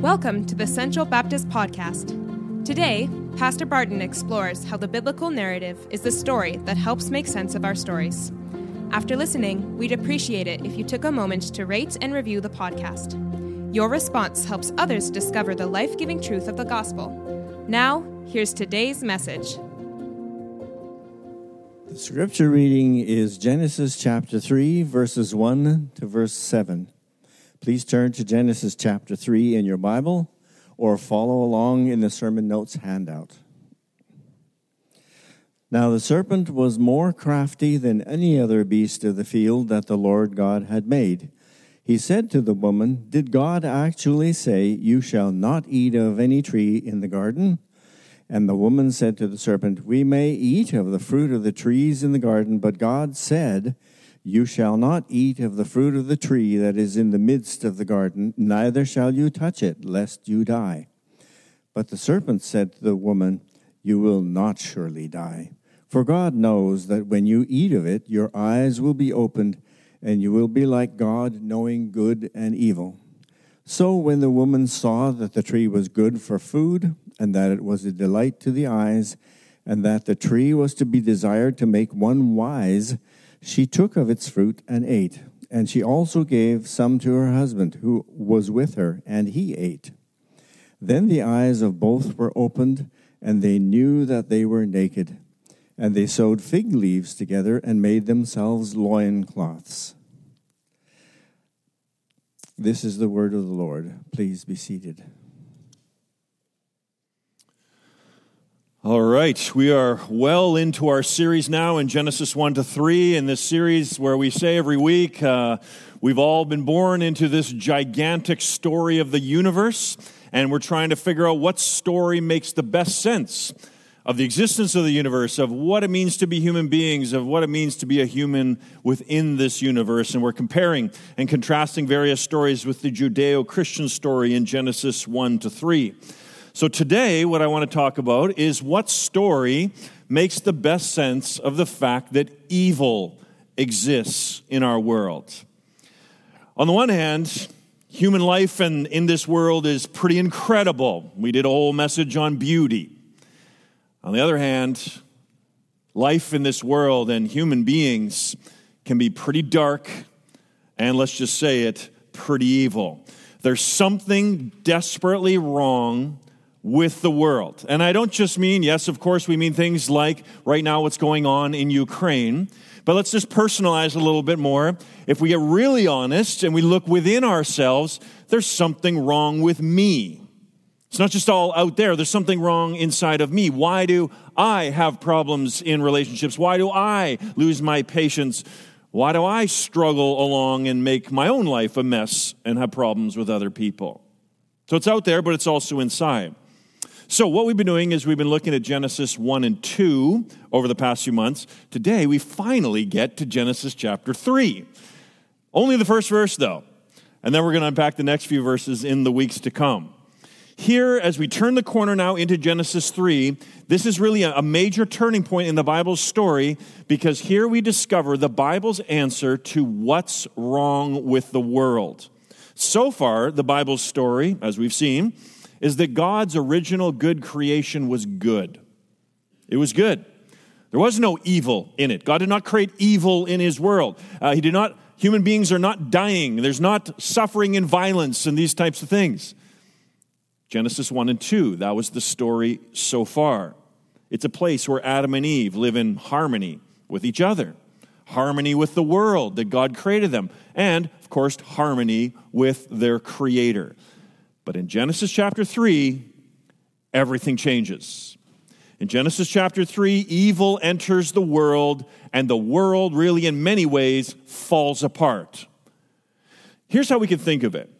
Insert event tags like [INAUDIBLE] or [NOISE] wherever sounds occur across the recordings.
Welcome to the Central Baptist Podcast. Today, Pastor Barton explores how the biblical narrative is the story that helps make sense of our stories. After listening, we'd appreciate it if you took a moment to rate and review the podcast. Your response helps others discover the life giving truth of the gospel. Now, here's today's message. The scripture reading is Genesis chapter 3, verses 1 to verse 7. Please turn to Genesis chapter 3 in your Bible or follow along in the sermon notes handout. Now the serpent was more crafty than any other beast of the field that the Lord God had made. He said to the woman, Did God actually say, You shall not eat of any tree in the garden? And the woman said to the serpent, We may eat of the fruit of the trees in the garden, but God said, you shall not eat of the fruit of the tree that is in the midst of the garden, neither shall you touch it, lest you die. But the serpent said to the woman, You will not surely die. For God knows that when you eat of it, your eyes will be opened, and you will be like God, knowing good and evil. So when the woman saw that the tree was good for food, and that it was a delight to the eyes, and that the tree was to be desired to make one wise, she took of its fruit and ate, and she also gave some to her husband who was with her, and he ate. Then the eyes of both were opened, and they knew that they were naked. And they sewed fig leaves together and made themselves loincloths. This is the word of the Lord. Please be seated. All right, we are well into our series now in Genesis 1 to 3. In this series, where we say every week, uh, we've all been born into this gigantic story of the universe, and we're trying to figure out what story makes the best sense of the existence of the universe, of what it means to be human beings, of what it means to be a human within this universe. And we're comparing and contrasting various stories with the Judeo Christian story in Genesis 1 to 3. So, today, what I want to talk about is what story makes the best sense of the fact that evil exists in our world. On the one hand, human life and in this world is pretty incredible. We did a whole message on beauty. On the other hand, life in this world and human beings can be pretty dark and let's just say it, pretty evil. There's something desperately wrong with the world. And I don't just mean, yes, of course, we mean things like right now what's going on in Ukraine, but let's just personalize a little bit more. If we get really honest and we look within ourselves, there's something wrong with me. It's not just all out there, there's something wrong inside of me. Why do I have problems in relationships? Why do I lose my patience? Why do I struggle along and make my own life a mess and have problems with other people? So it's out there, but it's also inside. So, what we've been doing is we've been looking at Genesis 1 and 2 over the past few months. Today, we finally get to Genesis chapter 3. Only the first verse, though. And then we're going to unpack the next few verses in the weeks to come. Here, as we turn the corner now into Genesis 3, this is really a major turning point in the Bible's story because here we discover the Bible's answer to what's wrong with the world. So far, the Bible's story, as we've seen, is that God's original good creation was good. It was good. There was no evil in it. God did not create evil in his world. Uh, he did not, human beings are not dying. There's not suffering and violence and these types of things. Genesis 1 and 2, that was the story so far. It's a place where Adam and Eve live in harmony with each other, harmony with the world that God created them, and, of course, harmony with their Creator. But in Genesis chapter 3, everything changes. In Genesis chapter 3, evil enters the world, and the world really, in many ways, falls apart. Here's how we can think of it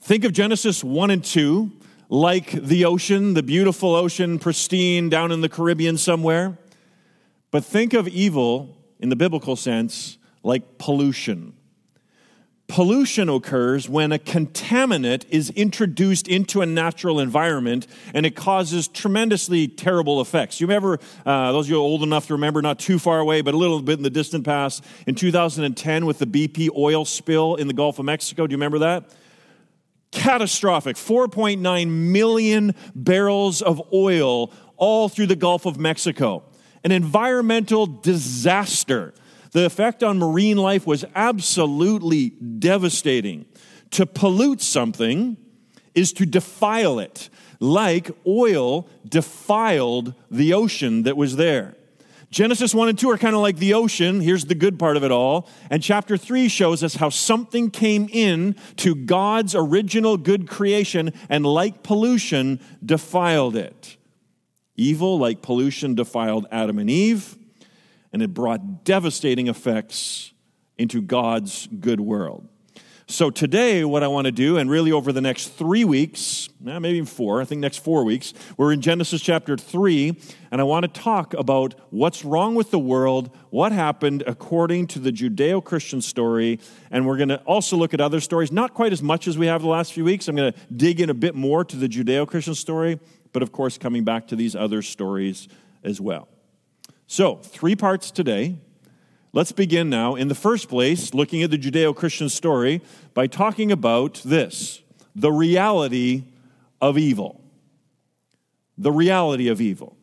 think of Genesis 1 and 2 like the ocean, the beautiful ocean, pristine down in the Caribbean somewhere. But think of evil in the biblical sense like pollution Pollution occurs when a contaminant is introduced into a natural environment and it causes tremendously terrible effects. You remember, uh, those of you old enough to remember, not too far away, but a little bit in the distant past, in 2010 with the BP oil spill in the Gulf of Mexico. Do you remember that? catastrophic 4.9 million barrels of oil all through the Gulf of Mexico. An environmental disaster. The effect on marine life was absolutely devastating. To pollute something is to defile it, like oil defiled the ocean that was there. Genesis 1 and 2 are kind of like the ocean. Here's the good part of it all. And chapter 3 shows us how something came in to God's original good creation and, like pollution, defiled it. Evil, like pollution, defiled Adam and Eve, and it brought devastating effects into God's good world. So, today, what I want to do, and really over the next three weeks, eh, maybe four, I think next four weeks, we're in Genesis chapter three, and I want to talk about what's wrong with the world, what happened according to the Judeo Christian story, and we're going to also look at other stories, not quite as much as we have the last few weeks. I'm going to dig in a bit more to the Judeo Christian story, but of course, coming back to these other stories as well. So, three parts today. Let's begin now, in the first place, looking at the Judeo Christian story by talking about this the reality of evil. The reality of evil.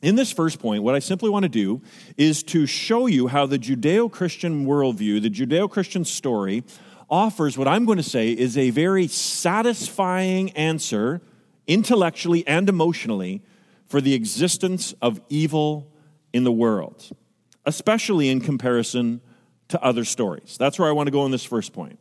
In this first point, what I simply want to do is to show you how the Judeo Christian worldview, the Judeo Christian story, offers what I'm going to say is a very satisfying answer, intellectually and emotionally, for the existence of evil in the world especially in comparison to other stories. That's where I want to go in this first point.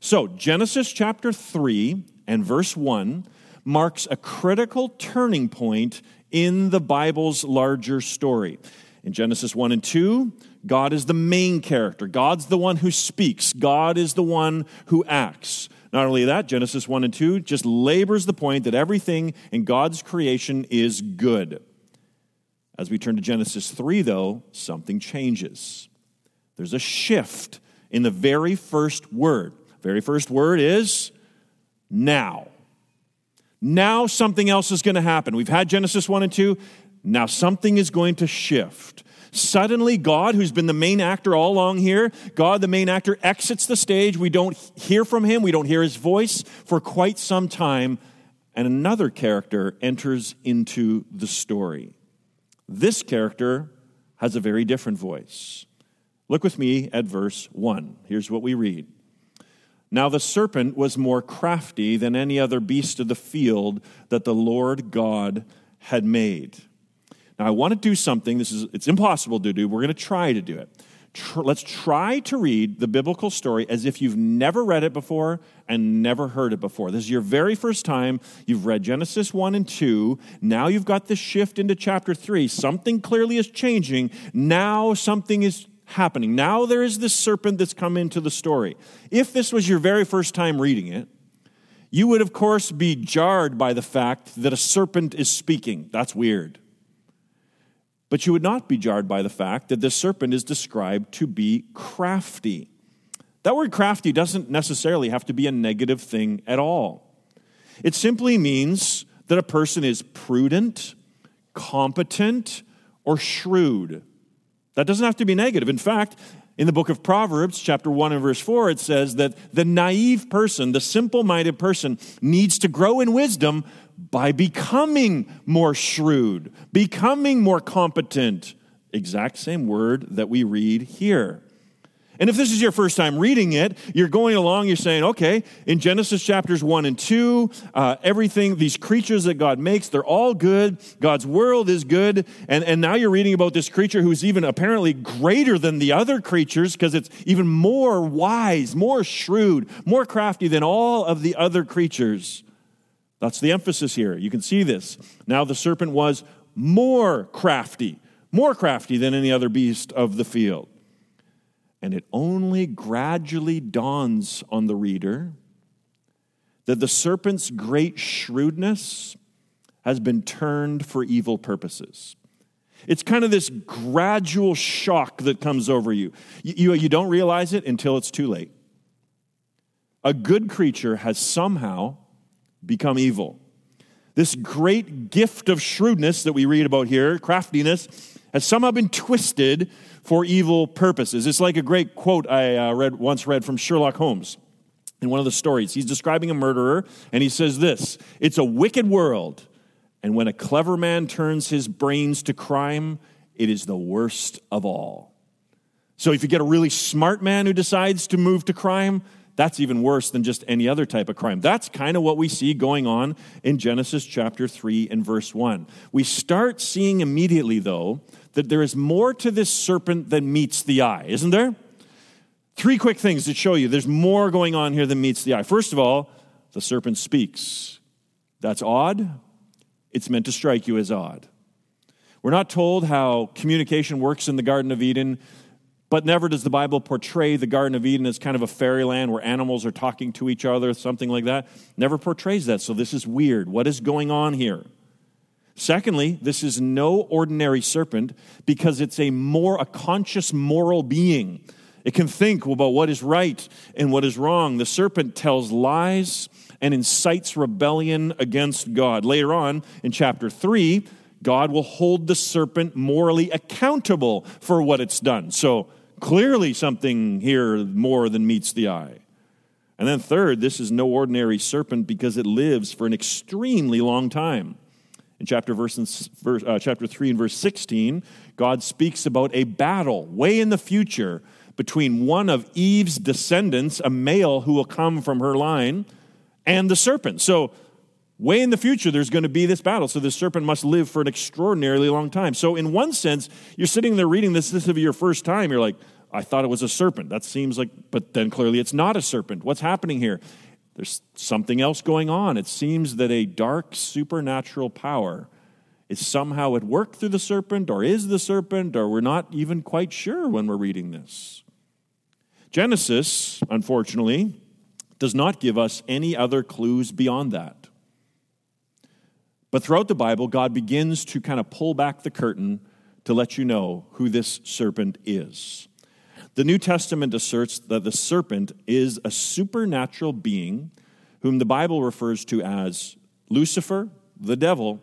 So, Genesis chapter 3 and verse 1 marks a critical turning point in the Bible's larger story. In Genesis 1 and 2, God is the main character. God's the one who speaks. God is the one who acts. Not only that, Genesis 1 and 2 just labors the point that everything in God's creation is good. As we turn to Genesis 3, though, something changes. There's a shift in the very first word. Very first word is now. Now something else is going to happen. We've had Genesis 1 and 2. Now something is going to shift. Suddenly, God, who's been the main actor all along here, God, the main actor, exits the stage. We don't hear from him, we don't hear his voice for quite some time, and another character enters into the story. This character has a very different voice. Look with me at verse 1. Here's what we read. Now the serpent was more crafty than any other beast of the field that the Lord God had made. Now I want to do something this is it's impossible to do. We're going to try to do it tr- let's try to read the biblical story as if you've never read it before and never heard it before. This is your very first time. You've read Genesis 1 and 2. Now you've got the shift into chapter 3. Something clearly is changing. Now something is happening. Now there is this serpent that's come into the story. If this was your very first time reading it, you would, of course, be jarred by the fact that a serpent is speaking. That's weird. But you would not be jarred by the fact that this serpent is described to be crafty. That word crafty doesn't necessarily have to be a negative thing at all. It simply means that a person is prudent, competent, or shrewd. That doesn't have to be negative. In fact, in the book of Proverbs, chapter 1 and verse 4, it says that the naive person, the simple minded person, needs to grow in wisdom by becoming more shrewd, becoming more competent. Exact same word that we read here. And if this is your first time reading it, you're going along, you're saying, okay, in Genesis chapters 1 and 2, uh, everything, these creatures that God makes, they're all good. God's world is good. And, and now you're reading about this creature who's even apparently greater than the other creatures because it's even more wise, more shrewd, more crafty than all of the other creatures. That's the emphasis here. You can see this. Now the serpent was more crafty, more crafty than any other beast of the field. And it only gradually dawns on the reader that the serpent's great shrewdness has been turned for evil purposes. It's kind of this gradual shock that comes over you. You, you. you, don't realize it until it's too late. A good creature has somehow become evil. This great gift of shrewdness that we read about here, craftiness, has somehow been twisted for evil purposes. It's like a great quote I uh, read once read from Sherlock Holmes. in one of the stories. He's describing a murderer, and he says this It's a wicked world, and when a clever man turns his brains to crime, it is the worst of all. So if you get a really smart man who decides to move to crime, that's even worse than just any other type of crime. That's kind of what we see going on in Genesis chapter 3 and verse 1. We start seeing immediately, though, that there is more to this serpent than meets the eye, isn't there? Three quick things to show you there's more going on here than meets the eye. First of all, the serpent speaks. That's odd. It's meant to strike you as odd. We're not told how communication works in the Garden of Eden. But never does the Bible portray the Garden of Eden as kind of a fairyland where animals are talking to each other, something like that. Never portrays that. So this is weird. What is going on here? Secondly, this is no ordinary serpent because it's a more a conscious moral being. It can think about what is right and what is wrong. The serpent tells lies and incites rebellion against God. Later on in chapter 3, God will hold the serpent morally accountable for what it's done. So Clearly, something here more than meets the eye. And then, third, this is no ordinary serpent because it lives for an extremely long time. In chapter, verse, uh, chapter 3 and verse 16, God speaks about a battle way in the future between one of Eve's descendants, a male who will come from her line, and the serpent. So, way in the future, there's going to be this battle. So, the serpent must live for an extraordinarily long time. So, in one sense, you're sitting there reading this, this is your first time. You're like, I thought it was a serpent. That seems like, but then clearly it's not a serpent. What's happening here? There's something else going on. It seems that a dark supernatural power is somehow at work through the serpent, or is the serpent, or we're not even quite sure when we're reading this. Genesis, unfortunately, does not give us any other clues beyond that. But throughout the Bible, God begins to kind of pull back the curtain to let you know who this serpent is. The New Testament asserts that the serpent is a supernatural being whom the Bible refers to as Lucifer, the devil,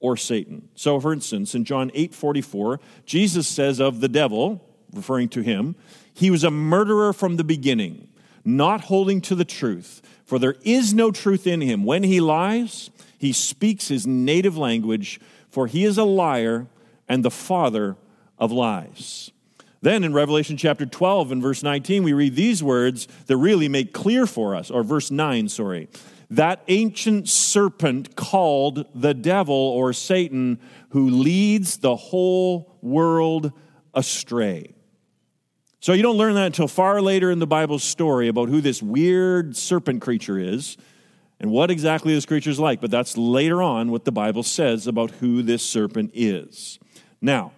or Satan. So, for instance, in John 8 44, Jesus says of the devil, referring to him, he was a murderer from the beginning, not holding to the truth, for there is no truth in him. When he lies, he speaks his native language, for he is a liar and the father of lies. Then in Revelation chapter 12 and verse 19, we read these words that really make clear for us, or verse 9, sorry. That ancient serpent called the devil or Satan, who leads the whole world astray. So you don't learn that until far later in the Bible's story about who this weird serpent creature is and what exactly this creature is like. But that's later on what the Bible says about who this serpent is. Now,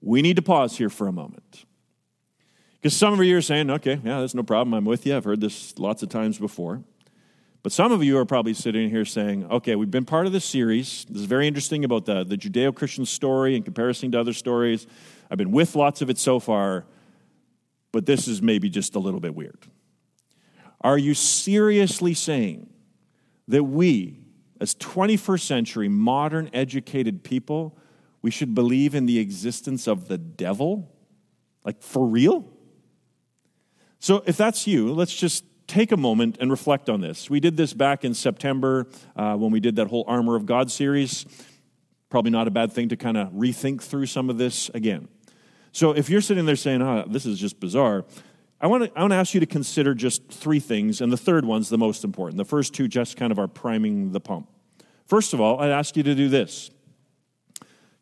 we need to pause here for a moment. Because some of you are saying, okay, yeah, there's no problem. I'm with you. I've heard this lots of times before. But some of you are probably sitting here saying, okay, we've been part of this series. This is very interesting about the, the Judeo Christian story in comparison to other stories. I've been with lots of it so far, but this is maybe just a little bit weird. Are you seriously saying that we, as 21st century modern educated people, we should believe in the existence of the devil? Like, for real? So, if that's you, let's just take a moment and reflect on this. We did this back in September uh, when we did that whole Armor of God series. Probably not a bad thing to kind of rethink through some of this again. So, if you're sitting there saying, oh, this is just bizarre, I want, to, I want to ask you to consider just three things, and the third one's the most important. The first two just kind of are priming the pump. First of all, I'd ask you to do this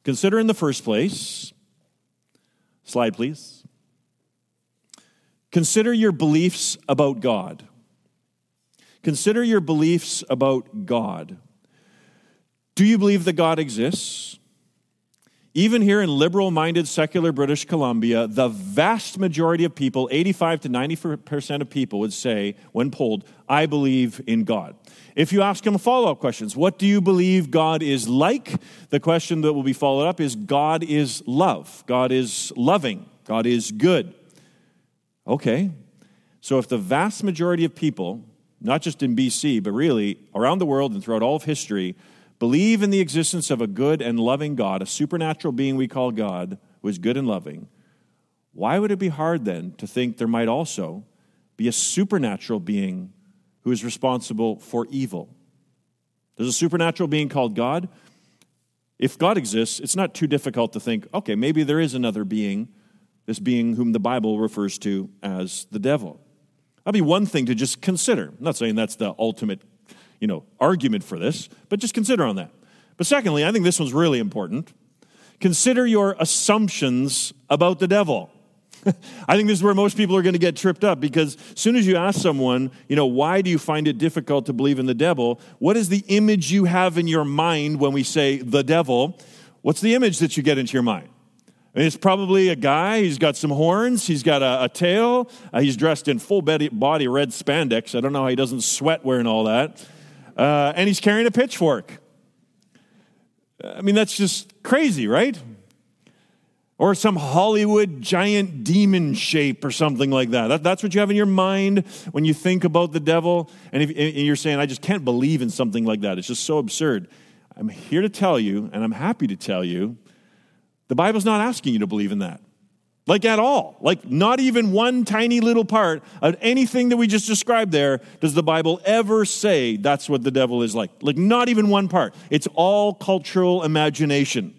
Consider in the first place, slide please. Consider your beliefs about God. Consider your beliefs about God. Do you believe that God exists? Even here in liberal minded secular British Columbia, the vast majority of people, 85 to 90% of people, would say, when polled, I believe in God. If you ask them follow up questions, what do you believe God is like? The question that will be followed up is God is love, God is loving, God is good. Okay, so if the vast majority of people, not just in BC, but really around the world and throughout all of history, believe in the existence of a good and loving God, a supernatural being we call God, who is good and loving, why would it be hard then to think there might also be a supernatural being who is responsible for evil. There's a supernatural being called God. If God exists, it's not too difficult to think, okay, maybe there is another being, this being whom the Bible refers to as the devil. That'd be one thing to just consider. I'm not saying that's the ultimate, you know, argument for this, but just consider on that. But secondly, I think this one's really important. Consider your assumptions about the devil. [LAUGHS] I think this is where most people are going to get tripped up because as soon as you ask someone, you know, why do you find it difficult to believe in the devil? What is the image you have in your mind when we say the devil? What's the image that you get into your mind? I mean, it's probably a guy. He's got some horns. He's got a, a tail. Uh, he's dressed in full body red spandex. I don't know how he doesn't sweat wearing all that. Uh, and he's carrying a pitchfork. I mean, that's just crazy, right? Or some Hollywood giant demon shape or something like that. that. That's what you have in your mind when you think about the devil. And, if, and you're saying, I just can't believe in something like that. It's just so absurd. I'm here to tell you, and I'm happy to tell you, the Bible's not asking you to believe in that. Like at all. Like not even one tiny little part of anything that we just described there does the Bible ever say that's what the devil is like. Like not even one part. It's all cultural imagination.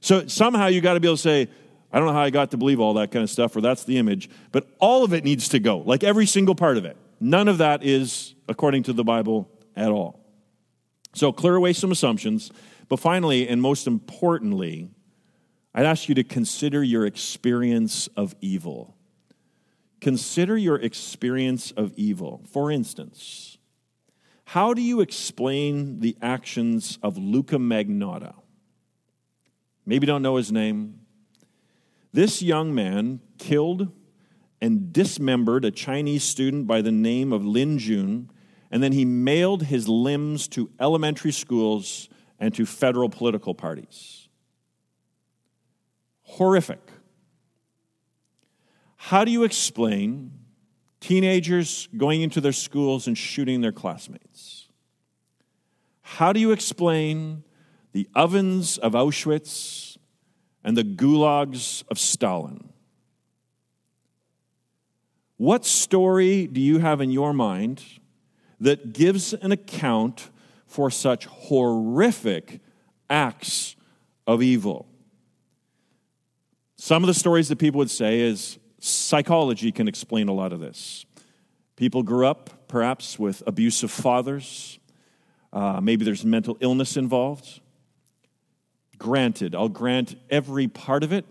So somehow you got to be able to say, I don't know how I got to believe all that kind of stuff, or that's the image, but all of it needs to go, like every single part of it. None of that is according to the Bible at all. So clear away some assumptions. But finally, and most importantly, I'd ask you to consider your experience of evil. Consider your experience of evil. For instance, how do you explain the actions of Luca Magnotta? Maybe don't know his name. This young man killed and dismembered a Chinese student by the name of Lin Jun, and then he mailed his limbs to elementary schools and to federal political parties horrific. How do you explain teenagers going into their schools and shooting their classmates? How do you explain the ovens of Auschwitz and the gulags of Stalin? What story do you have in your mind that gives an account for such horrific acts of evil? Some of the stories that people would say is psychology can explain a lot of this. People grew up perhaps with abusive fathers. Uh, maybe there's mental illness involved. Granted, I'll grant every part of it,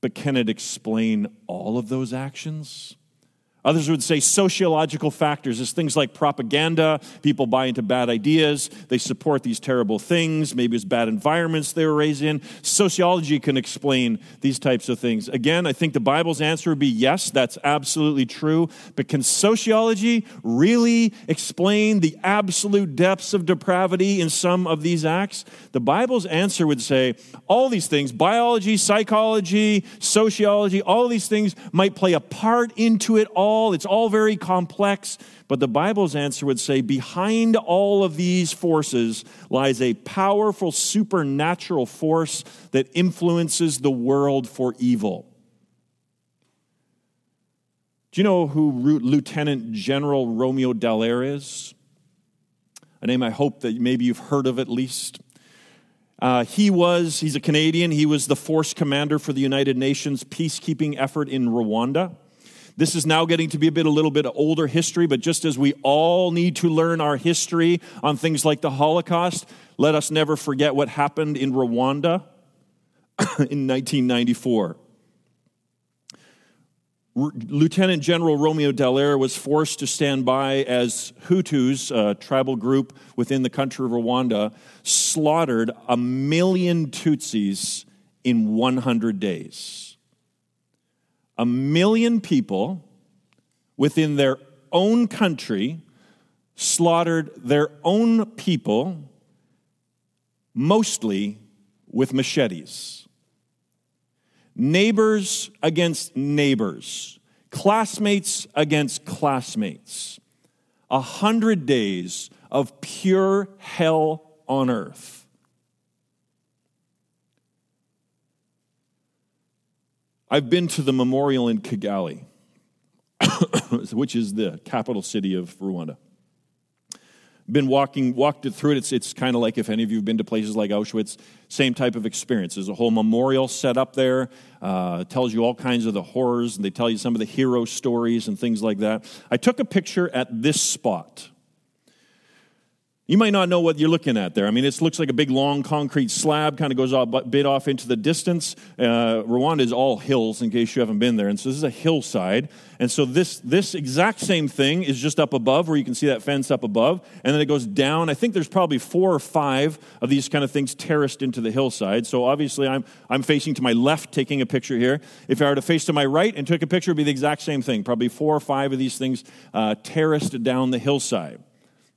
but can it explain all of those actions? Others would say sociological factors is things like propaganda. People buy into bad ideas. They support these terrible things. Maybe it's bad environments they were raised in. Sociology can explain these types of things. Again, I think the Bible's answer would be yes, that's absolutely true. But can sociology really explain the absolute depths of depravity in some of these acts? The Bible's answer would say all these things biology, psychology, sociology, all these things might play a part into it all all, it's all very complex. But the Bible's answer would say behind all of these forces lies a powerful supernatural force that influences the world for evil. Do you know who Lieutenant General Romeo Dallaire is? A name I hope that maybe you've heard of at least. Uh, he was, he's a Canadian, he was the force commander for the United Nations peacekeeping effort in Rwanda. This is now getting to be a bit a little bit older history, but just as we all need to learn our history on things like the Holocaust, let us never forget what happened in Rwanda [COUGHS] in 1994. Lieutenant General Romeo Dallaire was forced to stand by as Hutus, a tribal group within the country of Rwanda, slaughtered a million Tutsis in 100 days a million people within their own country slaughtered their own people, mostly with machetes. Neighbors against neighbors, classmates against classmates. A hundred days of pure hell on earth. I've been to the memorial in Kigali. [COUGHS] which is the capital city of Rwanda. Been walking, walked it through it. It's, it's kind of like if any of you have been to places like Auschwitz, same type of experience. There's a whole memorial set up there, uh, tells you all kinds of the horrors, and they tell you some of the hero stories and things like that. I took a picture at this spot. You might not know what you're looking at there. I mean, it looks like a big long concrete slab, kind of goes a bit off into the distance. Uh, Rwanda is all hills, in case you haven't been there. And so this is a hillside. And so this, this exact same thing is just up above, where you can see that fence up above. And then it goes down. I think there's probably four or five of these kind of things terraced into the hillside. So obviously, I'm, I'm facing to my left, taking a picture here. If I were to face to my right and took a picture, it would be the exact same thing. Probably four or five of these things uh, terraced down the hillside.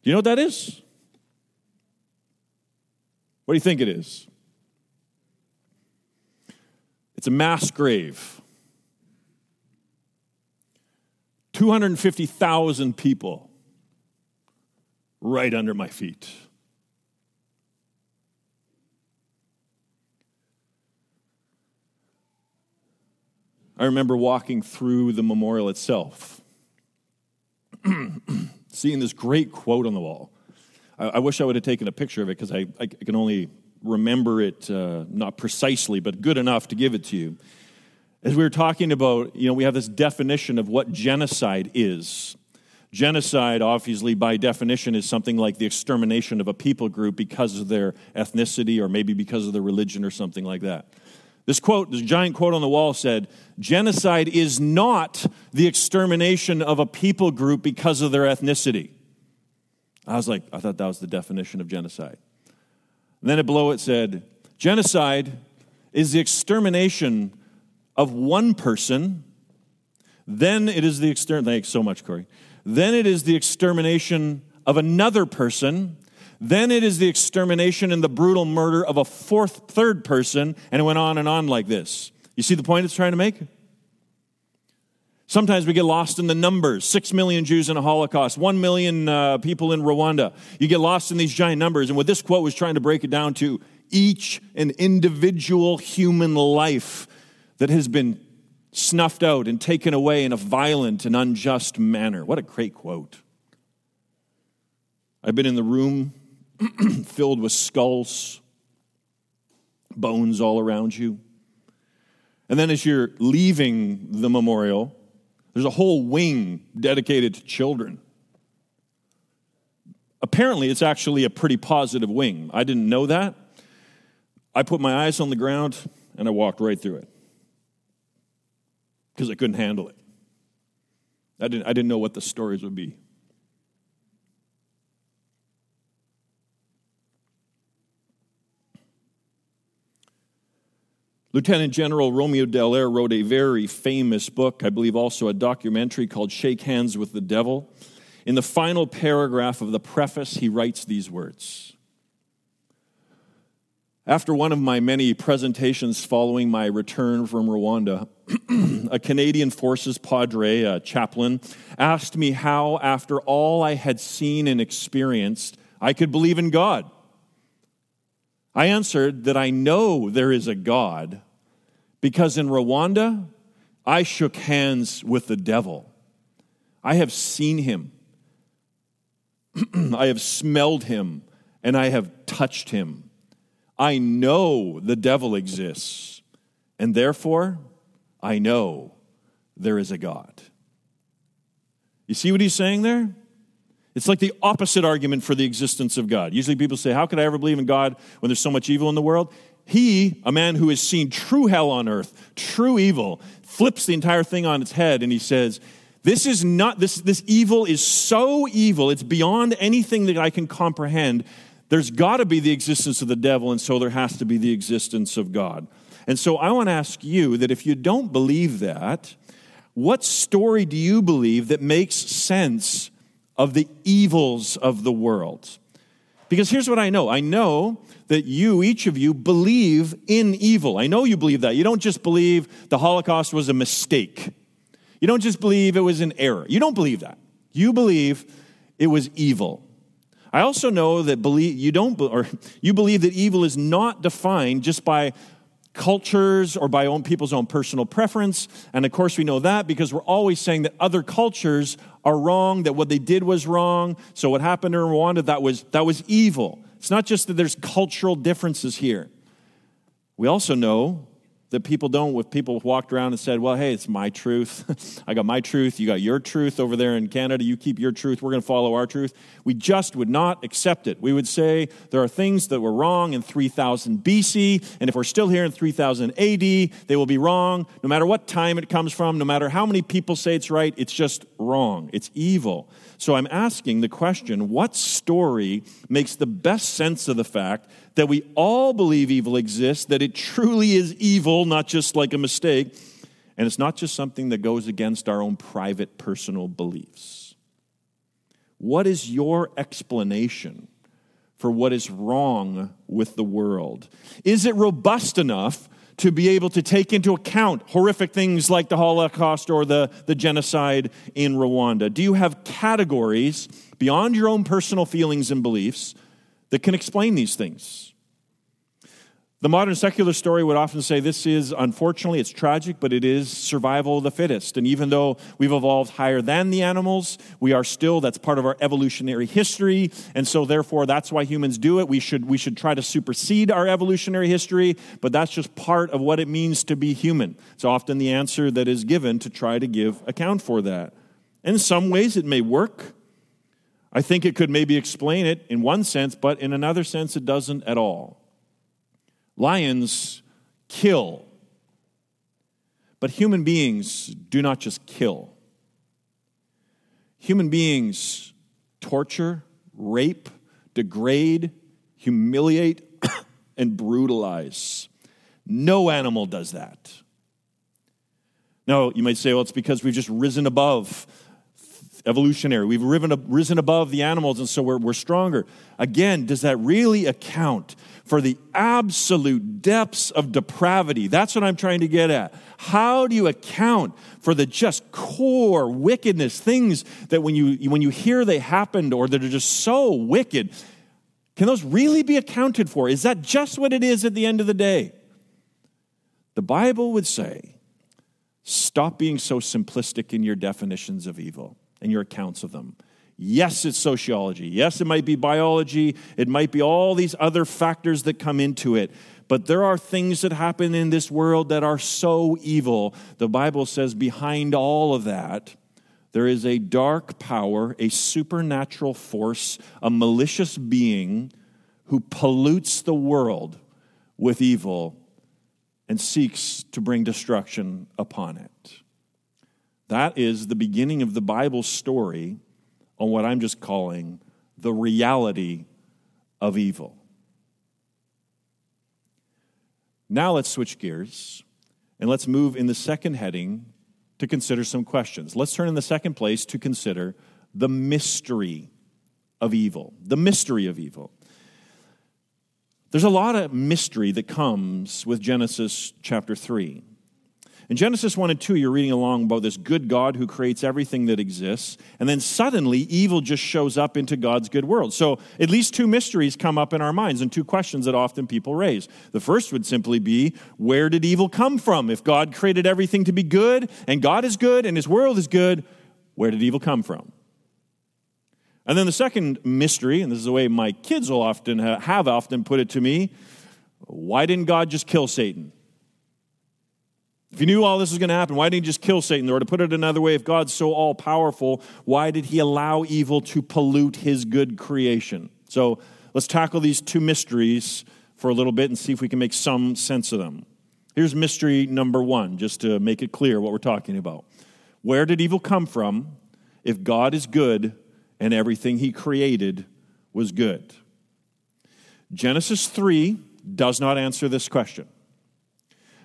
Do you know what that is? What do you think it is? It's a mass grave. 250,000 people right under my feet. I remember walking through the memorial itself, [CLEARS THROAT] seeing this great quote on the wall. I, I wish I would have taken a picture of it because I, I, can only remember it, uh, not precisely, but good enough to give it to you. As we were talking about, you know, we have this definition of what genocide is. Genocide, obviously, by definition, is something like the extermination of a people group because of their ethnicity or maybe because of their religion or something like that. This quote, this giant quote on the wall said, Genocide is not the extermination of a people group because of their ethnicity. I was like, I thought that was the definition of genocide. And then below it said, genocide is the extermination of one person. Then it is the extermination, thanks so much, Corey. Then it is the extermination of another person. Then it is the extermination and the brutal murder of a fourth, third person. And it went on and on like this. You see the point it's trying to make? Sometimes we get lost in the numbers. Six million Jews in a Holocaust, one million uh, people in Rwanda. You get lost in these giant numbers. And what this quote was trying to break it down to each an individual human life that has been snuffed out and taken away in a violent and unjust manner. What a great quote. I've been in the room [CLEARS THROAT] filled with skulls, bones all around you. And then as you're leaving the memorial, there's a whole wing dedicated to children. Apparently, it's actually a pretty positive wing. I didn't know that. I put my eyes on the ground and I walked right through it because I couldn't handle it. I didn't, I didn't know what the stories would be. Lieutenant General Romeo Dallaire wrote a very famous book, I believe also a documentary called Shake Hands with the Devil. In the final paragraph of the preface, he writes these words After one of my many presentations following my return from Rwanda, [CLEARS THROAT] a Canadian Forces Padre, a chaplain, asked me how, after all I had seen and experienced, I could believe in God. I answered that I know there is a God because in Rwanda, I shook hands with the devil. I have seen him, [CLEARS THROAT] I have smelled him, and I have touched him. I know the devil exists, and therefore I know there is a God. You see what he's saying there? It's like the opposite argument for the existence of God. Usually people say, How could I ever believe in God when there's so much evil in the world? He, a man who has seen true hell on earth, true evil, flips the entire thing on its head and he says, This is not, this, this evil is so evil, it's beyond anything that I can comprehend. There's got to be the existence of the devil, and so there has to be the existence of God. And so I want to ask you that if you don't believe that, what story do you believe that makes sense of the evils of the world. Because here's what I know I know that you, each of you, believe in evil. I know you believe that. You don't just believe the Holocaust was a mistake, you don't just believe it was an error. You don't believe that. You believe it was evil. I also know that believe you don't or [LAUGHS] you believe that evil is not defined just by cultures or by own people's own personal preference. And of course, we know that because we're always saying that other cultures are wrong, that what they did was wrong. So what happened in Rwanda, that was, that was evil. It's not just that there's cultural differences here. We also know that people don't, with people walked around and said, Well, hey, it's my truth. [LAUGHS] I got my truth. You got your truth over there in Canada. You keep your truth. We're going to follow our truth. We just would not accept it. We would say there are things that were wrong in 3000 BC, and if we're still here in 3000 AD, they will be wrong no matter what time it comes from, no matter how many people say it's right. It's just wrong. It's evil. So I'm asking the question what story makes the best sense of the fact that we all believe evil exists, that it truly is evil, not just like a mistake, and it's not just something that goes against our own private personal beliefs? What is your explanation for what is wrong with the world? Is it robust enough to be able to take into account horrific things like the Holocaust or the, the genocide in Rwanda? Do you have categories beyond your own personal feelings and beliefs that can explain these things? The modern secular story would often say this is, unfortunately, it's tragic, but it is survival of the fittest. And even though we've evolved higher than the animals, we are still, that's part of our evolutionary history. And so, therefore, that's why humans do it. We should, we should try to supersede our evolutionary history, but that's just part of what it means to be human. It's often the answer that is given to try to give account for that. In some ways, it may work. I think it could maybe explain it in one sense, but in another sense, it doesn't at all. Lions kill, but human beings do not just kill. Human beings torture, rape, degrade, humiliate, [COUGHS] and brutalize. No animal does that. No, you might say, well, it's because we've just risen above evolutionary. We've risen above the animals, and so we're, we're stronger. Again, does that really account for the absolute depths of depravity. That's what I'm trying to get at. How do you account for the just core wickedness, things that when you, when you hear they happened or that are just so wicked, can those really be accounted for? Is that just what it is at the end of the day? The Bible would say, stop being so simplistic in your definitions of evil and your accounts of them. Yes, it's sociology. Yes, it might be biology. It might be all these other factors that come into it. But there are things that happen in this world that are so evil. The Bible says behind all of that, there is a dark power, a supernatural force, a malicious being who pollutes the world with evil and seeks to bring destruction upon it. That is the beginning of the Bible story on what I'm just calling the reality of evil. Now let's switch gears and let's move in the second heading to consider some questions. Let's turn in the second place to consider the mystery of evil. The mystery of evil. There's a lot of mystery that comes with Genesis chapter 3. In Genesis 1 and 2, you're reading along about this good God who creates everything that exists, and then suddenly evil just shows up into God's good world. So at least two mysteries come up in our minds and two questions that often people raise. The first would simply be where did evil come from? If God created everything to be good, and God is good, and his world is good, where did evil come from? And then the second mystery, and this is the way my kids will often have often put it to me why didn't God just kill Satan? If he knew all this was going to happen, why didn't he just kill Satan? Or to put it another way, if God's so all powerful, why did he allow evil to pollute his good creation? So let's tackle these two mysteries for a little bit and see if we can make some sense of them. Here's mystery number one, just to make it clear what we're talking about. Where did evil come from if God is good and everything he created was good? Genesis 3 does not answer this question.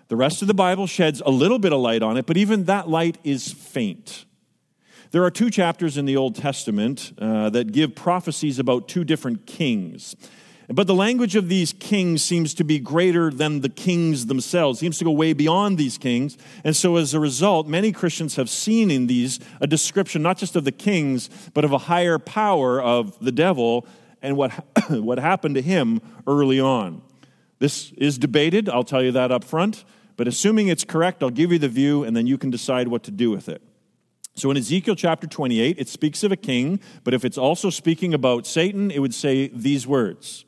The rest of the Bible sheds a little bit of light on it, but even that light is faint. There are two chapters in the Old Testament uh, that give prophecies about two different kings. But the language of these kings seems to be greater than the kings themselves, it seems to go way beyond these kings. And so, as a result, many Christians have seen in these a description not just of the kings, but of a higher power of the devil and what, [COUGHS] what happened to him early on. This is debated, I'll tell you that up front, but assuming it's correct, I'll give you the view and then you can decide what to do with it. So in Ezekiel chapter 28, it speaks of a king, but if it's also speaking about Satan, it would say these words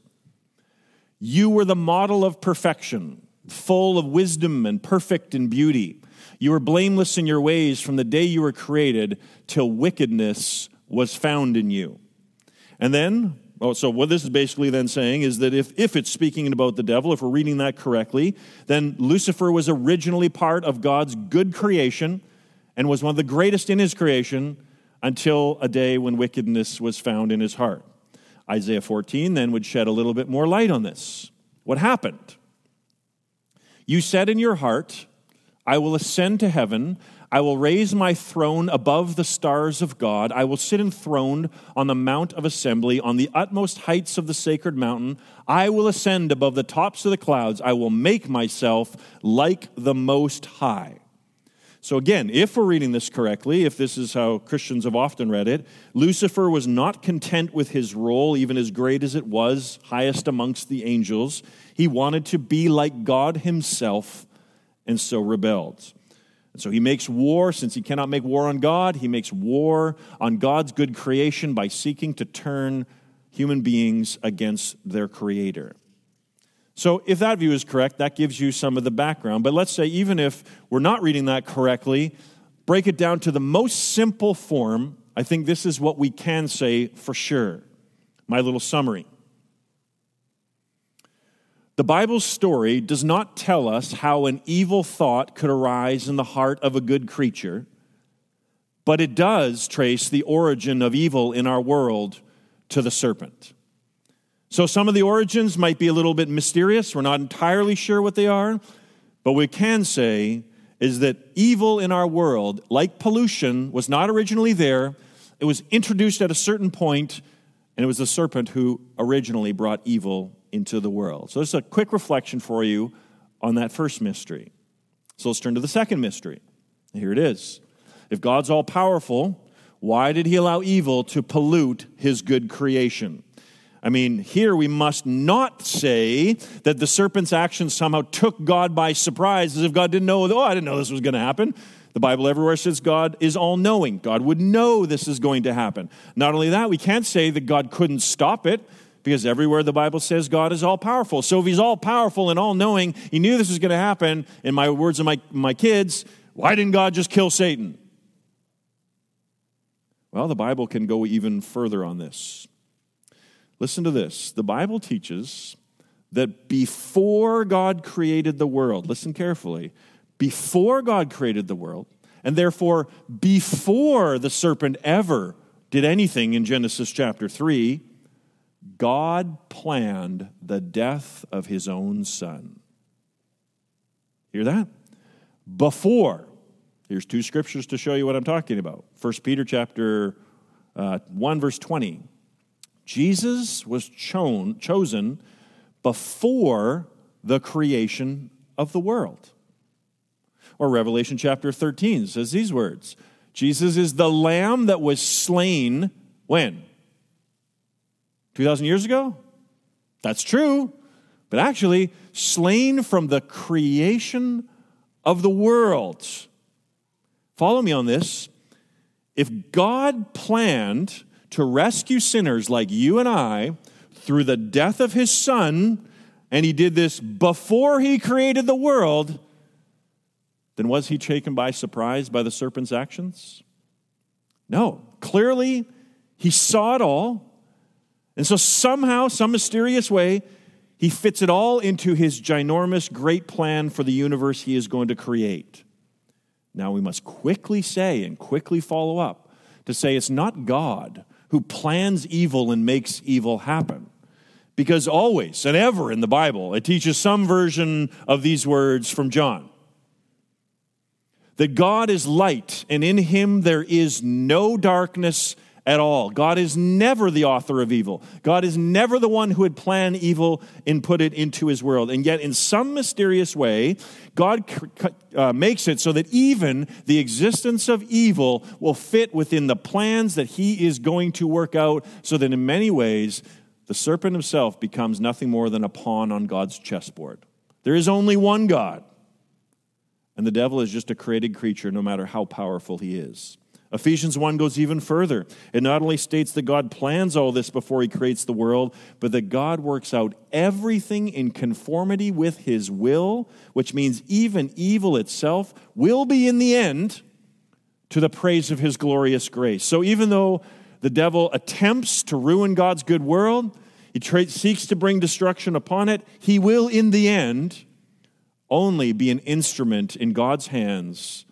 You were the model of perfection, full of wisdom and perfect in beauty. You were blameless in your ways from the day you were created till wickedness was found in you. And then, oh, so what this is basically then saying is that if, if it's speaking about the devil, if we're reading that correctly, then Lucifer was originally part of God's good creation and was one of the greatest in his creation until a day when wickedness was found in his heart. Isaiah 14 then would shed a little bit more light on this. What happened? You said in your heart, I will ascend to heaven. I will raise my throne above the stars of God. I will sit enthroned on the Mount of Assembly, on the utmost heights of the sacred mountain. I will ascend above the tops of the clouds. I will make myself like the Most High. So, again, if we're reading this correctly, if this is how Christians have often read it, Lucifer was not content with his role, even as great as it was, highest amongst the angels. He wanted to be like God himself, and so rebelled. And so he makes war, since he cannot make war on God, he makes war on God's good creation by seeking to turn human beings against their creator. So, if that view is correct, that gives you some of the background. But let's say, even if we're not reading that correctly, break it down to the most simple form. I think this is what we can say for sure. My little summary. The Bible's story does not tell us how an evil thought could arise in the heart of a good creature, but it does trace the origin of evil in our world to the serpent. So some of the origins might be a little bit mysterious. We're not entirely sure what they are. But we can say is that evil in our world, like pollution, was not originally there. It was introduced at a certain point, and it was the serpent who originally brought evil into the world. So, is a quick reflection for you on that first mystery. So, let's turn to the second mystery. Here it is. If God's all powerful, why did he allow evil to pollute his good creation? I mean, here we must not say that the serpent's actions somehow took God by surprise, as if God didn't know, oh, I didn't know this was going to happen. The Bible everywhere says God is all knowing. God would know this is going to happen. Not only that, we can't say that God couldn't stop it because everywhere the Bible says God is all powerful. So if he's all powerful and all knowing, he knew this was going to happen. In my words of my, my kids, why didn't God just kill Satan? Well, the Bible can go even further on this. Listen to this. The Bible teaches that before God created the world, listen carefully, before God created the world, and therefore before the serpent ever did anything in Genesis chapter 3, God planned the death of his own son. Hear that? Before. Here's two scriptures to show you what I'm talking about. 1 Peter chapter uh, 1 verse 20. Jesus was chosen, chosen before the creation of the world. Or Revelation chapter 13 says these words Jesus is the lamb that was slain when? 2,000 years ago? That's true, but actually, slain from the creation of the world. Follow me on this. If God planned to rescue sinners like you and I through the death of his son, and he did this before he created the world, then was he taken by surprise by the serpent's actions? No. Clearly, he saw it all. And so, somehow, some mysterious way, he fits it all into his ginormous, great plan for the universe he is going to create. Now, we must quickly say and quickly follow up to say it's not God who plans evil and makes evil happen. Because always and ever in the Bible, it teaches some version of these words from John that God is light, and in him there is no darkness at all. God is never the author of evil. God is never the one who had planned evil and put it into his world. And yet, in some mysterious way, God uh, makes it so that even the existence of evil will fit within the plans that he is going to work out, so that in many ways, the serpent himself becomes nothing more than a pawn on God's chessboard. There is only one God, and the devil is just a created creature, no matter how powerful he is. Ephesians 1 goes even further. It not only states that God plans all this before he creates the world, but that God works out everything in conformity with his will, which means even evil itself will be in the end to the praise of his glorious grace. So even though the devil attempts to ruin God's good world, he tra- seeks to bring destruction upon it, he will in the end only be an instrument in God's hands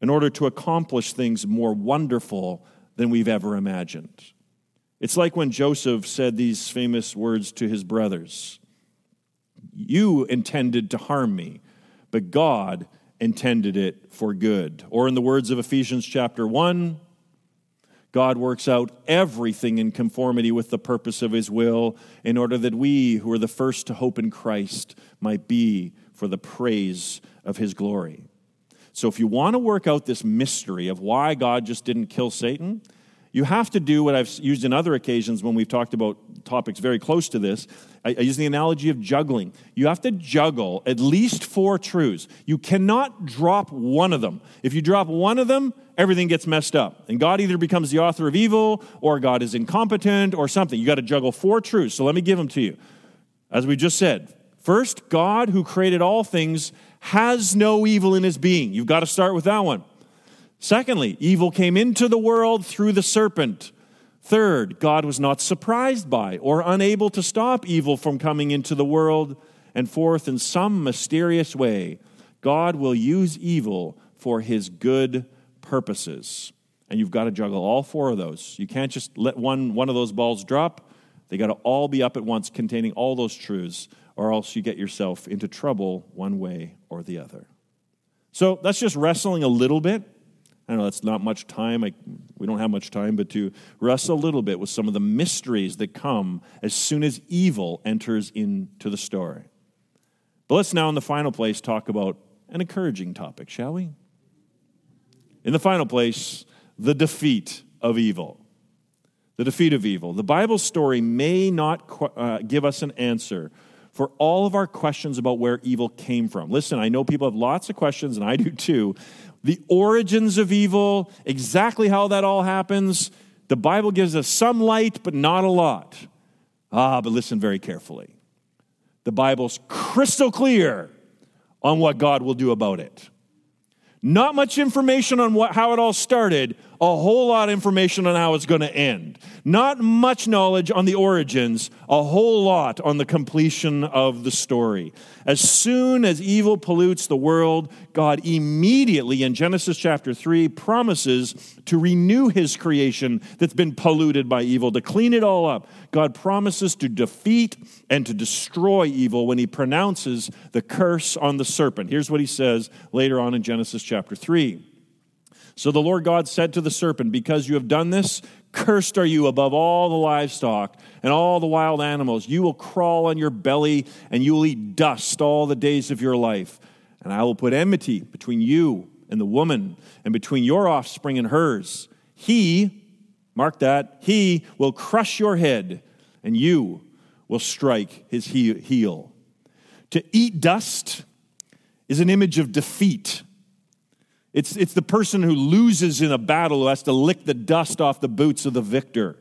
in order to accomplish things more wonderful than we've ever imagined. It's like when Joseph said these famous words to his brothers You intended to harm me, but God intended it for good. Or in the words of Ephesians chapter 1, God works out everything in conformity with the purpose of his will in order that we, who are the first to hope in Christ, might be for the praise of his glory. So, if you want to work out this mystery of why God just didn't kill Satan, you have to do what I've used in other occasions when we've talked about topics very close to this. I, I use the analogy of juggling. You have to juggle at least four truths. You cannot drop one of them. If you drop one of them, everything gets messed up. And God either becomes the author of evil, or God is incompetent, or something. You got to juggle four truths. So let me give them to you. As we just said, first, God who created all things has no evil in his being. You've got to start with that one. Secondly, evil came into the world through the serpent. Third, God was not surprised by or unable to stop evil from coming into the world. And fourth, in some mysterious way, God will use evil for his good purposes. And you've got to juggle all four of those. You can't just let one, one of those balls drop. They got to all be up at once, containing all those truths, or else you get yourself into trouble one way or the other. So that's just wrestling a little bit. I know that's not much time. I, we don't have much time, but to wrestle a little bit with some of the mysteries that come as soon as evil enters into the story. But let's now, in the final place, talk about an encouraging topic, shall we? In the final place, the defeat of evil. The defeat of evil. The Bible story may not uh, give us an answer for all of our questions about where evil came from. Listen, I know people have lots of questions, and I do too. The origins of evil, exactly how that all happens, the Bible gives us some light, but not a lot. Ah, but listen very carefully. The Bible's crystal clear on what God will do about it. Not much information on what, how it all started, a whole lot of information on how it's going to end. Not much knowledge on the origins, a whole lot on the completion of the story. As soon as evil pollutes the world, God immediately in Genesis chapter 3 promises to renew his creation that's been polluted by evil, to clean it all up. God promises to defeat and to destroy evil when he pronounces the curse on the serpent. Here's what he says later on in Genesis chapter 3. So the Lord God said to the serpent, Because you have done this, cursed are you above all the livestock and all the wild animals. You will crawl on your belly and you will eat dust all the days of your life. And I will put enmity between you and the woman, and between your offspring and hers. He, mark that, he will crush your head, and you will strike his heel. To eat dust is an image of defeat it's, it's the person who loses in a battle who has to lick the dust off the boots of the victor.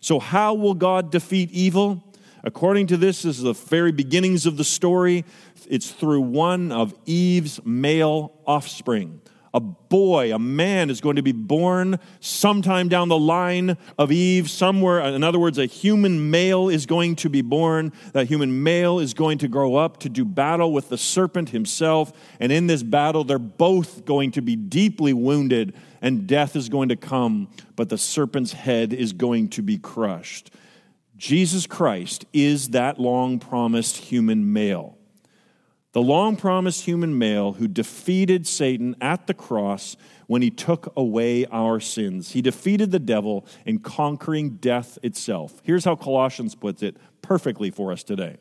So, how will God defeat evil? According to this, this is the very beginnings of the story. It's through one of Eve's male offspring a boy, a man is going to be born sometime down the line of Eve, somewhere. In other words, a human male is going to be born. That human male is going to grow up to do battle with the serpent himself. And in this battle, they're both going to be deeply wounded, and death is going to come, but the serpent's head is going to be crushed. Jesus Christ is that long promised human male the long promised human male who defeated Satan at the cross when he took away our sins. He defeated the devil in conquering death itself. Here's how Colossians puts it perfectly for us today.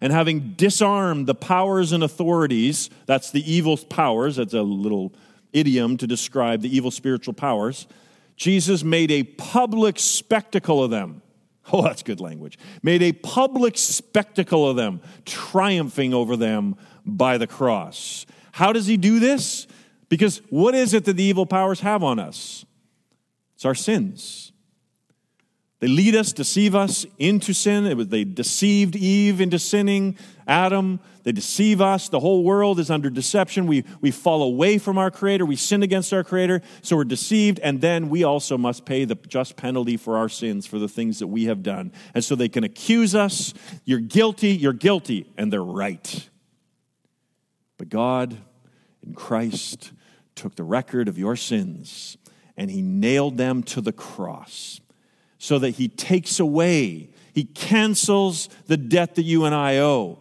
And having disarmed the powers and authorities, that's the evil powers, that's a little idiom to describe the evil spiritual powers, Jesus made a public spectacle of them [LAUGHS] Oh, that's good language. Made a public spectacle of them, triumphing over them by the cross. How does he do this? Because what is it that the evil powers have on us? It's our sins. They lead us, deceive us into sin. They deceived Eve into sinning, Adam. They deceive us. The whole world is under deception. We, we fall away from our Creator. We sin against our Creator. So we're deceived. And then we also must pay the just penalty for our sins, for the things that we have done. And so they can accuse us. You're guilty. You're guilty. And they're right. But God in Christ took the record of your sins and He nailed them to the cross so that he takes away, he cancels the debt that you and I owe,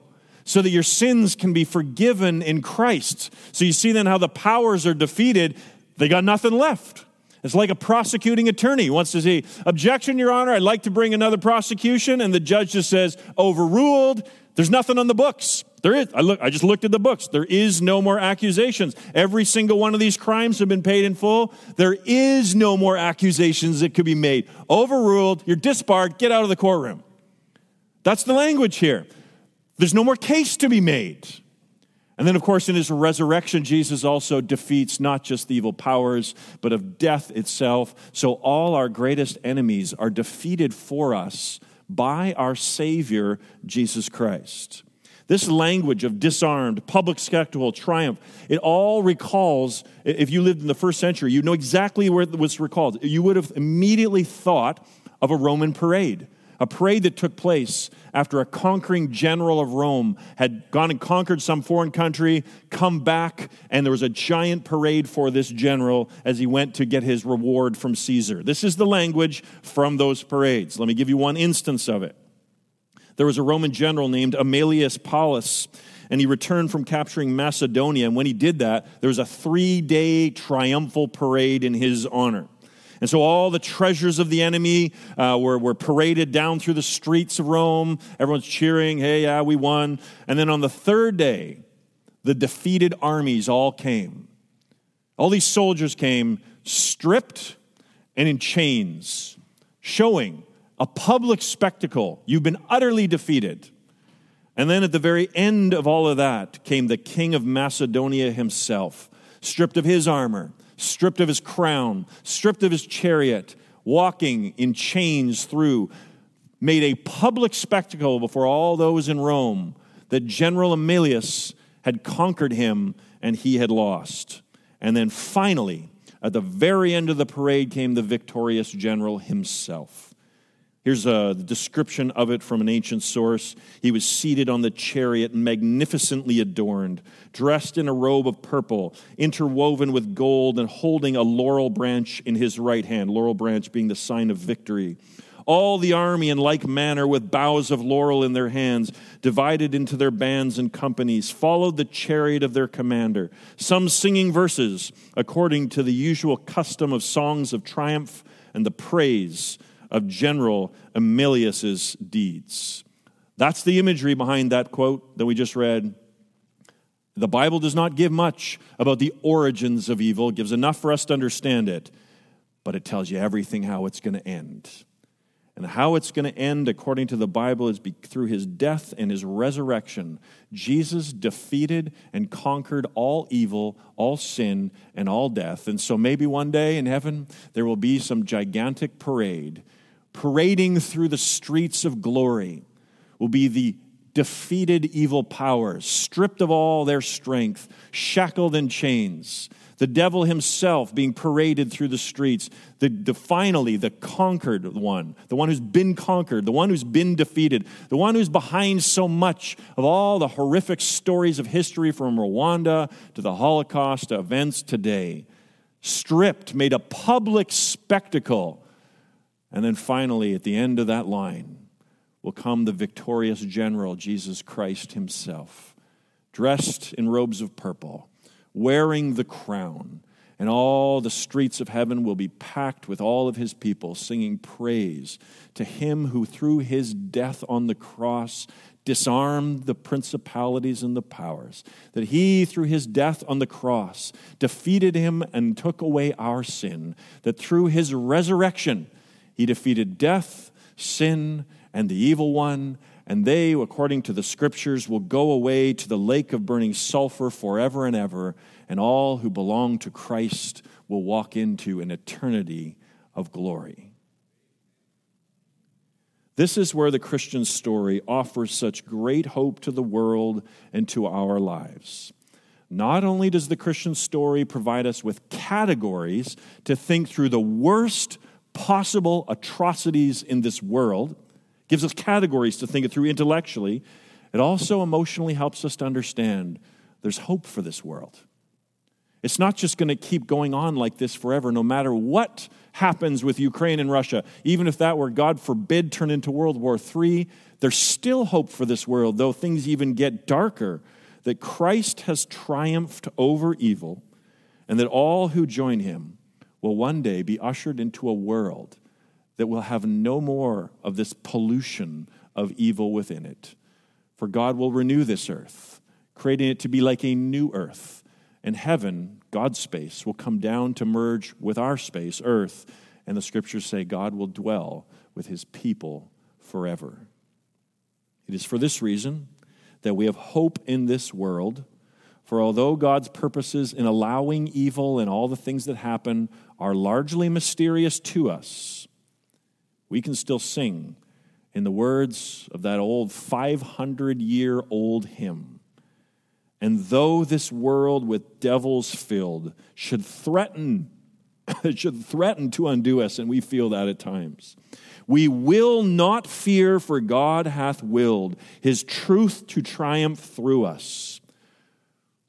so that your sins can be forgiven in Christ. So you see then how the powers are defeated, they got nothing left. It's like a prosecuting attorney he wants to say, Objection, Your Honor, I'd like to bring another prosecution. And the judge just says, Overruled. There's nothing on the books. There is. I, look, I just looked at the books. There is no more accusations. Every single one of these crimes have been paid in full. There is no more accusations that could be made. Overruled. You're disbarred. Get out of the courtroom. That's the language here. There's no more case to be made. And then, of course, in his resurrection, Jesus also defeats not just the evil powers, but of death itself. So all our greatest enemies are defeated for us by our Savior, Jesus Christ. This language of disarmed, public spectacle, triumph, it all recalls, if you lived in the first century, you know exactly where it was recalled. You would have immediately thought of a Roman parade a parade that took place after a conquering general of Rome had gone and conquered some foreign country, come back, and there was a giant parade for this general as he went to get his reward from Caesar. This is the language from those parades. Let me give you one instance of it. There was a Roman general named Aemilius Paulus and he returned from capturing Macedonia. And when he did that, there was a three day triumphal parade in his honor. And so all the treasures of the enemy uh, were, were paraded down through the streets of Rome. Everyone's cheering, hey, yeah, we won. And then on the third day, the defeated armies all came. All these soldiers came stripped and in chains, showing a public spectacle. You've been utterly defeated. And then at the very end of all of that came the king of Macedonia himself, stripped of his armor stripped of his crown, stripped of his chariot, walking in chains through, made a public spectacle before all those in Rome that General Aemilius had conquered him and he had lost. And then finally, at the very end of the parade, came the victorious general himself. Here's uh, a description of it from an ancient source. He was seated on the chariot, magnificently adorned, dressed in a robe of purple, interwoven with gold, and holding a laurel branch in his right hand, laurel branch being the sign of victory. All the army in like manner, with boughs of laurel in their hands, divided into their bands and companies, followed the chariot of their commander, some singing verses according to the usual custom of songs of triumph and the praise of General Aemilius's deeds. That's the imagery behind that quote that we just read. The Bible does not give much about the origins of evil, it gives enough for us to understand it, but it tells you everything how it's going to end. And how it's going to end, according to the Bible, is through his death and his resurrection. Jesus defeated and conquered all evil, all sin, and all death. And so maybe one day in heaven, there will be some gigantic parade parading through the streets of glory will be the defeated evil powers, stripped of all their strength, shackled in chains. The devil himself being paraded through the streets. The, the, finally, the conquered one, the one who's been conquered, the one who's been defeated, the one who's behind so much of all the horrific stories of history from Rwanda to the Holocaust to events today. Stripped, made a public spectacle and then finally, at the end of that line, will come the victorious general, Jesus Christ himself, dressed in robes of purple, wearing the crown. And all the streets of heaven will be packed with all of his people singing praise to him who, through his death on the cross, disarmed the principalities and the powers. That he, through his death on the cross, defeated him and took away our sin. That through his resurrection, he defeated death sin and the evil one, and they, according to the scriptures, will go away to the lake of burning sulfur forever and ever, and all who belong to Christ will walk into an eternity of glory. This is where the Christian story offers such great hope to the world and to our lives. Not only does the Christian story provide us with categories to think through the worst possible atrocities in this world, gives us categories to think it through intellectually, it also emotionally helps us to understand there's hope for this world. It's not just going to keep going on like this forever, no matter what happens with Ukraine and Russia. Even if that were, God forbid, turn into World War III, there's still hope for this world, though things even get darker that Christ has triumphed over evil and that all who join him will one day be ushered into a world that will have no more of this pollution of evil within it. For God will renew this earth, creating it to be like a new earth. And heaven, God's space, will come down to merge with our space, earth. And the scriptures say God will dwell with his people forever. It is for this reason that we have hope in this world. For although God's purposes in allowing evil and all the things that happen are largely mysterious to us, we can still sing in the words of that old 500 year old hymn. And though this world with devils filled should threaten, [LAUGHS] should threaten to undo us, and we feel that at times, we will not fear, for God hath willed his truth to triumph through us.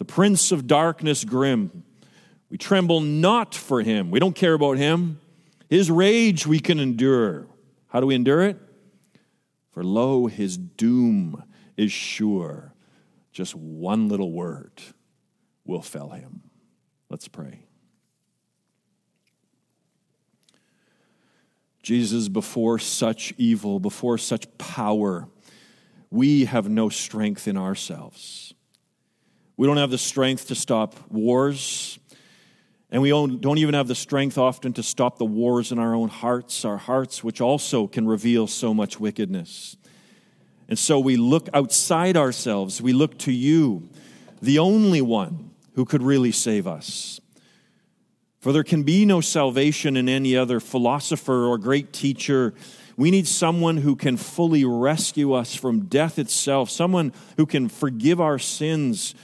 The prince of darkness grim, we tremble not for him. We don't care about him. His rage we can endure. How do we endure it? For lo, his doom is sure. Just one little word will fell him. Let's pray. Jesus, before such evil, before such power, we have no strength in ourselves. We don't have the strength to stop wars, and we don't even have the strength often to stop the wars in our own hearts, our hearts, which also can reveal so much wickedness. And so we look outside ourselves, we look to you, the only one who could really save us. For there can be no salvation in any other philosopher or great teacher. We need someone who can fully rescue us from death itself, someone who can forgive our sins,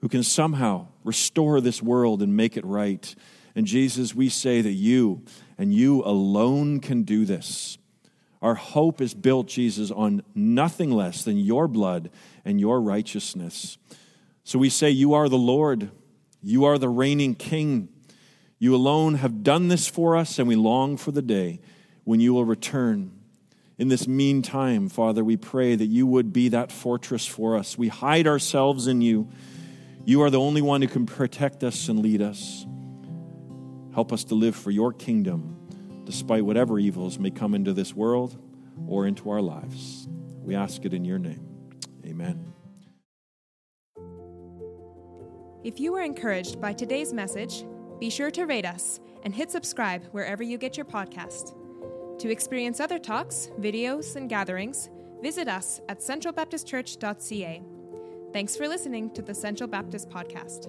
who can somehow restore this world and make it right. And Jesus, we say that you and you alone can do this. Our hope is built, Jesus, on nothing less than your blood and your righteousness. So we say, You are the Lord, you are the reigning King. You alone have done this for us, and we long for the day when you will return. In this meantime, Father, we pray that you would be that fortress for us. We hide ourselves in you. You are the only one who can protect us and lead us. Help us to live for your kingdom, despite whatever evils may come into this world or into our lives. We ask it in your name. Amen. If you were encouraged by today's message, be sure to rate us and hit subscribe wherever you get your podcast. To experience other talks, videos, and gatherings, visit us at centralbaptistchurch.ca. Thanks for listening to the Central Baptist Podcast.